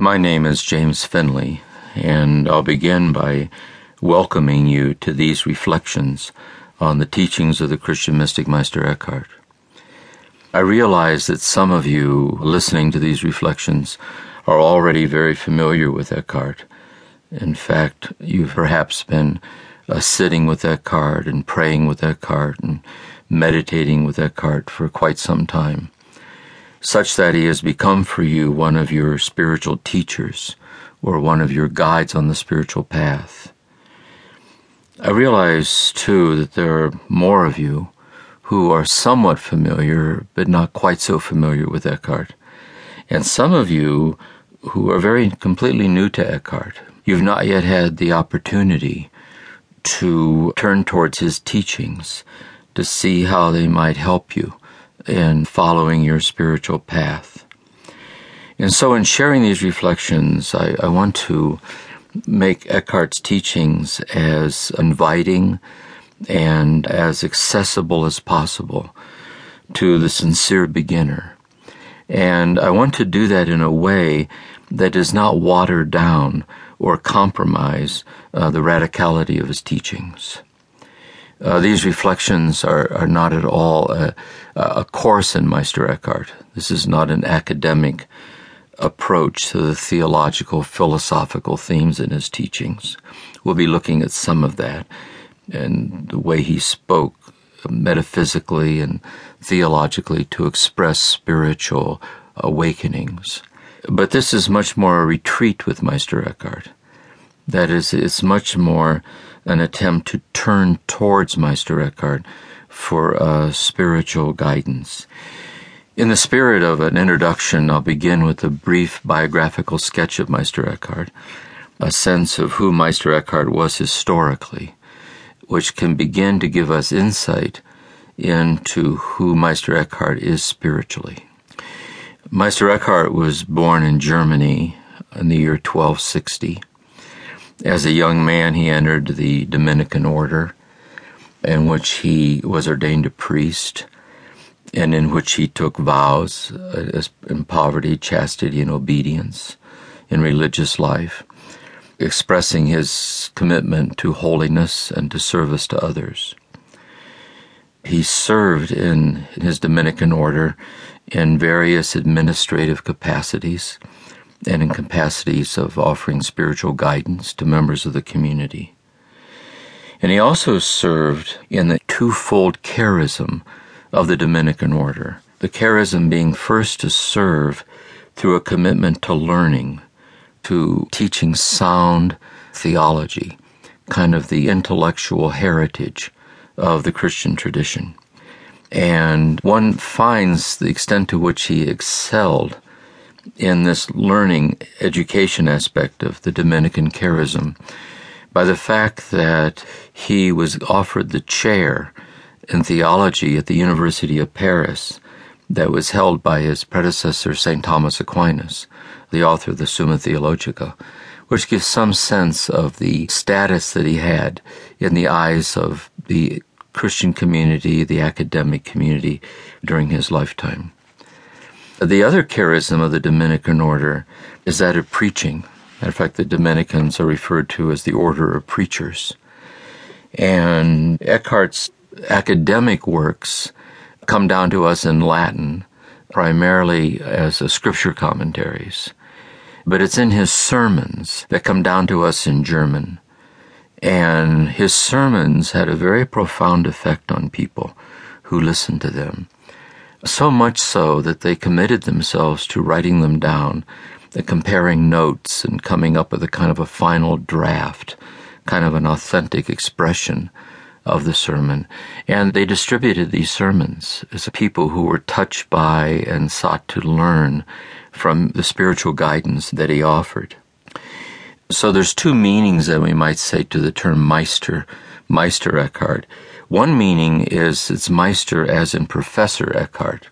My name is James Finley, and I'll begin by welcoming you to these reflections on the teachings of the Christian mystic Meister Eckhart. I realize that some of you listening to these reflections are already very familiar with Eckhart. In fact, you've perhaps been uh, sitting with Eckhart and praying with Eckhart and meditating with Eckhart for quite some time such that he has become for you one of your spiritual teachers or one of your guides on the spiritual path. I realize, too, that there are more of you who are somewhat familiar, but not quite so familiar with Eckhart. And some of you who are very completely new to Eckhart. You've not yet had the opportunity to turn towards his teachings, to see how they might help you in following your spiritual path. And so, in sharing these reflections, I, I want to make Eckhart's teachings as inviting and as accessible as possible to the sincere beginner. And I want to do that in a way that does not water down or compromise uh, the radicality of his teachings. Uh, these reflections are, are not at all a, a course in Meister Eckhart. This is not an academic approach to the theological, philosophical themes in his teachings. We'll be looking at some of that and the way he spoke metaphysically and theologically to express spiritual awakenings. But this is much more a retreat with Meister Eckhart. That is, it's much more an attempt to turn towards Meister Eckhart for uh, spiritual guidance. In the spirit of an introduction, I'll begin with a brief biographical sketch of Meister Eckhart, a sense of who Meister Eckhart was historically, which can begin to give us insight into who Meister Eckhart is spiritually. Meister Eckhart was born in Germany in the year 1260. As a young man, he entered the Dominican order, in which he was ordained a priest, and in which he took vows uh, in poverty, chastity, and obedience in religious life, expressing his commitment to holiness and to service to others. He served in his Dominican order in various administrative capacities and in capacities of offering spiritual guidance to members of the community. And he also served in the twofold charism of the Dominican order. The charism being first to serve through a commitment to learning, to teaching sound theology, kind of the intellectual heritage of the Christian tradition. And one finds the extent to which he excelled in this learning education aspect of the Dominican charism by the fact that he was offered the chair in theology at the University of Paris that was held by his predecessor, St. Thomas Aquinas, the author of the Summa Theologica, which gives some sense of the status that he had in the eyes of the Christian community, the academic community during his lifetime. The other charism of the Dominican order is that of preaching. In fact, the Dominicans are referred to as the order of preachers. And Eckhart's academic works come down to us in Latin, primarily as scripture commentaries. But it's in his sermons that come down to us in German. And his sermons had a very profound effect on people who listened to them so much so that they committed themselves to writing them down, uh, comparing notes and coming up with a kind of a final draft, kind of an authentic expression of the sermon. And they distributed these sermons as people who were touched by and sought to learn from the spiritual guidance that he offered. So there's two meanings that we might say to the term Meister, Meister Eckhart. One meaning is it's Meister as in Professor Eckhart.